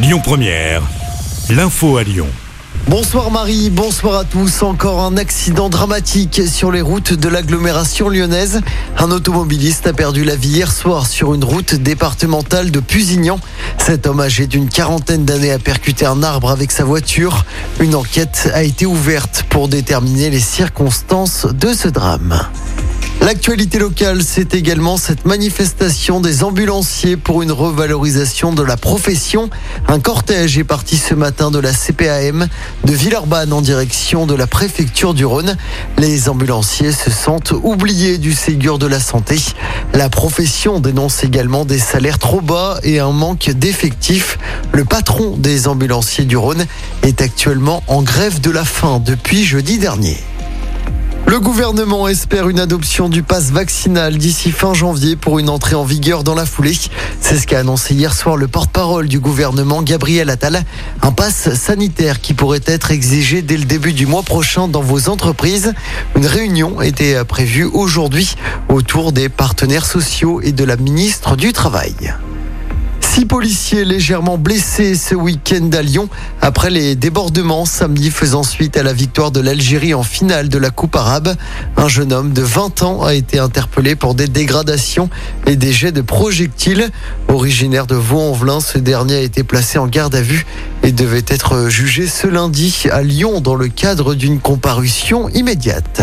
Lyon Première, l'info à Lyon. Bonsoir Marie, bonsoir à tous. Encore un accident dramatique sur les routes de l'agglomération lyonnaise. Un automobiliste a perdu la vie hier soir sur une route départementale de Pusignan. Cet homme âgé d'une quarantaine d'années a percuté un arbre avec sa voiture. Une enquête a été ouverte pour déterminer les circonstances de ce drame. L'actualité locale, c'est également cette manifestation des ambulanciers pour une revalorisation de la profession. Un cortège est parti ce matin de la CPAM de Villeurbanne en direction de la préfecture du Rhône. Les ambulanciers se sentent oubliés du Ségur de la santé. La profession dénonce également des salaires trop bas et un manque d'effectifs. Le patron des ambulanciers du Rhône est actuellement en grève de la faim depuis jeudi dernier. Le gouvernement espère une adoption du pass vaccinal d'ici fin janvier pour une entrée en vigueur dans la foulée. C'est ce qu'a annoncé hier soir le porte-parole du gouvernement Gabriel Attal. Un pass sanitaire qui pourrait être exigé dès le début du mois prochain dans vos entreprises. Une réunion était prévue aujourd'hui autour des partenaires sociaux et de la ministre du Travail. Six policiers légèrement blessés ce week-end à Lyon après les débordements samedi faisant suite à la victoire de l'Algérie en finale de la Coupe arabe. Un jeune homme de 20 ans a été interpellé pour des dégradations et des jets de projectiles. Originaire de Vaux-en-Velin, ce dernier a été placé en garde à vue et devait être jugé ce lundi à Lyon dans le cadre d'une comparution immédiate.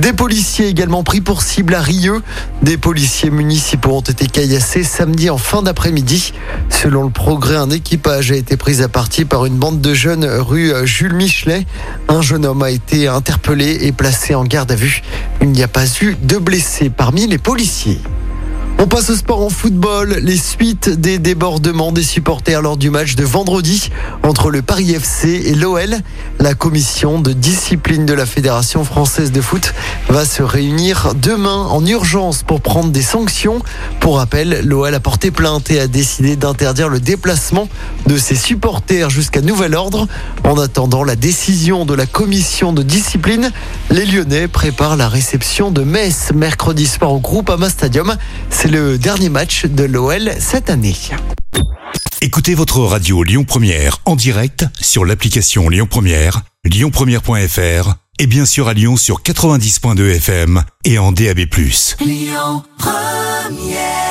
Des policiers également pris pour cible à Rieux. Des policiers municipaux ont été caillassés samedi en fin d'après-midi. Selon le progrès, un équipage a été pris à partie par une bande de jeunes rue Jules Michelet. Un jeune homme a été interpellé et placé en garde à vue. Il n'y a pas eu de blessés parmi les policiers. On passe au sport en football. Les suites des débordements des supporters lors du match de vendredi entre le Paris FC et l'OL. La commission de discipline de la Fédération française de foot va se réunir demain en urgence pour prendre des sanctions. Pour rappel, l'OL a porté plainte et a décidé d'interdire le déplacement de ses supporters jusqu'à nouvel ordre. En attendant la décision de la commission de discipline, les Lyonnais préparent la réception de Metz mercredi soir au groupe Ama Stadium. Le dernier match de l'OL cette année. Écoutez votre radio Lyon Première en direct sur l'application Lyon Première, lyonpremière.fr et bien sûr à Lyon sur 90.2 FM et en DAB+. Lyon Première